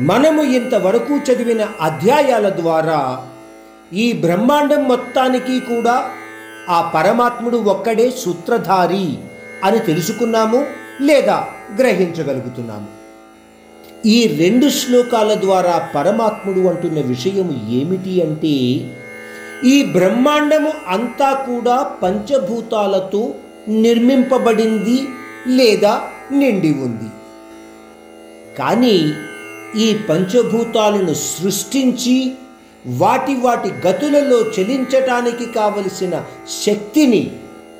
మనము ఇంతవరకు చదివిన అధ్యాయాల ద్వారా ఈ బ్రహ్మాండం మొత్తానికి కూడా ఆ పరమాత్ముడు ఒక్కడే సూత్రధారి అని తెలుసుకున్నాము లేదా గ్రహించగలుగుతున్నాము. ఈ రెండు శ్లోకాల ద్వారా పరమాత్ముడు అంటున్న విషయం ఏమిటి అంటే ఈ బ్రహ్మాండము అంతా కూడా పంచభూతాలతో నిర్మింపబడింది లేదా నిండి ఉంది. కానీ ఈ పంచభూతాలను సృష్టించి వాటి వాటి గతులలో చెలించటానికి కావలసిన శక్తిని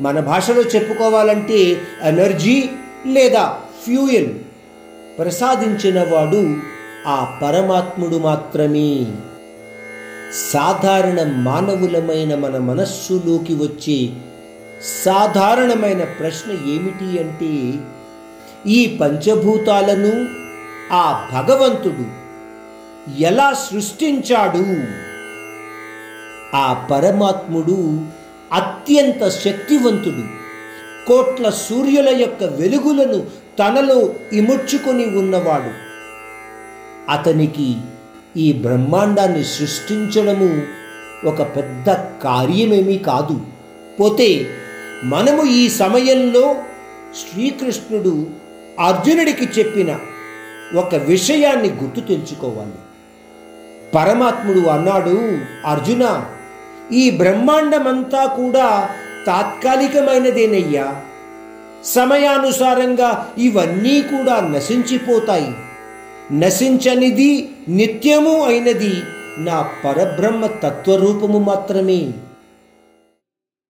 మన భాషలో చెప్పుకోవాలంటే ఎనర్జీ లేదా ఫ్యూయల్. ప్రసాదించిన వాడు ఆ పరమాత్ముడు మాత్రమే. సాధారణ మానవులమైన మన మనస్సులోకి వచ్చే సాధారణమైన ప్రశ్న ఏమిటి అంటే ఈ పంచభూతాలను ఆ భగవంతుడు ఎలా సృష్టించాడు? ఆ పరమాత్ముడు అత్యంత శక్తివంతుడు. కోట్ల సూర్యుల యొక్క వెలుగులను తనలో ఇముడ్చుకొని ఉన్నవాడు. అతనికి ఈ బ్రహ్మాండాన్ని సృష్టించడము ఒక పెద్ద కార్యమేమీ కాదు. పోతే మనము ఈ సమయంలో శ్రీకృష్ణుడు అర్జునుడికి చెప్పిన ఒక విషయాన్ని గుర్తు తెచ్చుకోవాలి పరమాత్ముడు అన్నాడు అర్జున ఈ బ్రహ్మాండమంతా కూడా తాత్కాలికమైనదేనయ్యా. సమయానుసారంగా ఇవన్నీ కూడా నశించిపోతాయి. నశించనిది నిత్యము అయినది నా పరబ్రహ్మ తత్వరూపము మాత్రమే.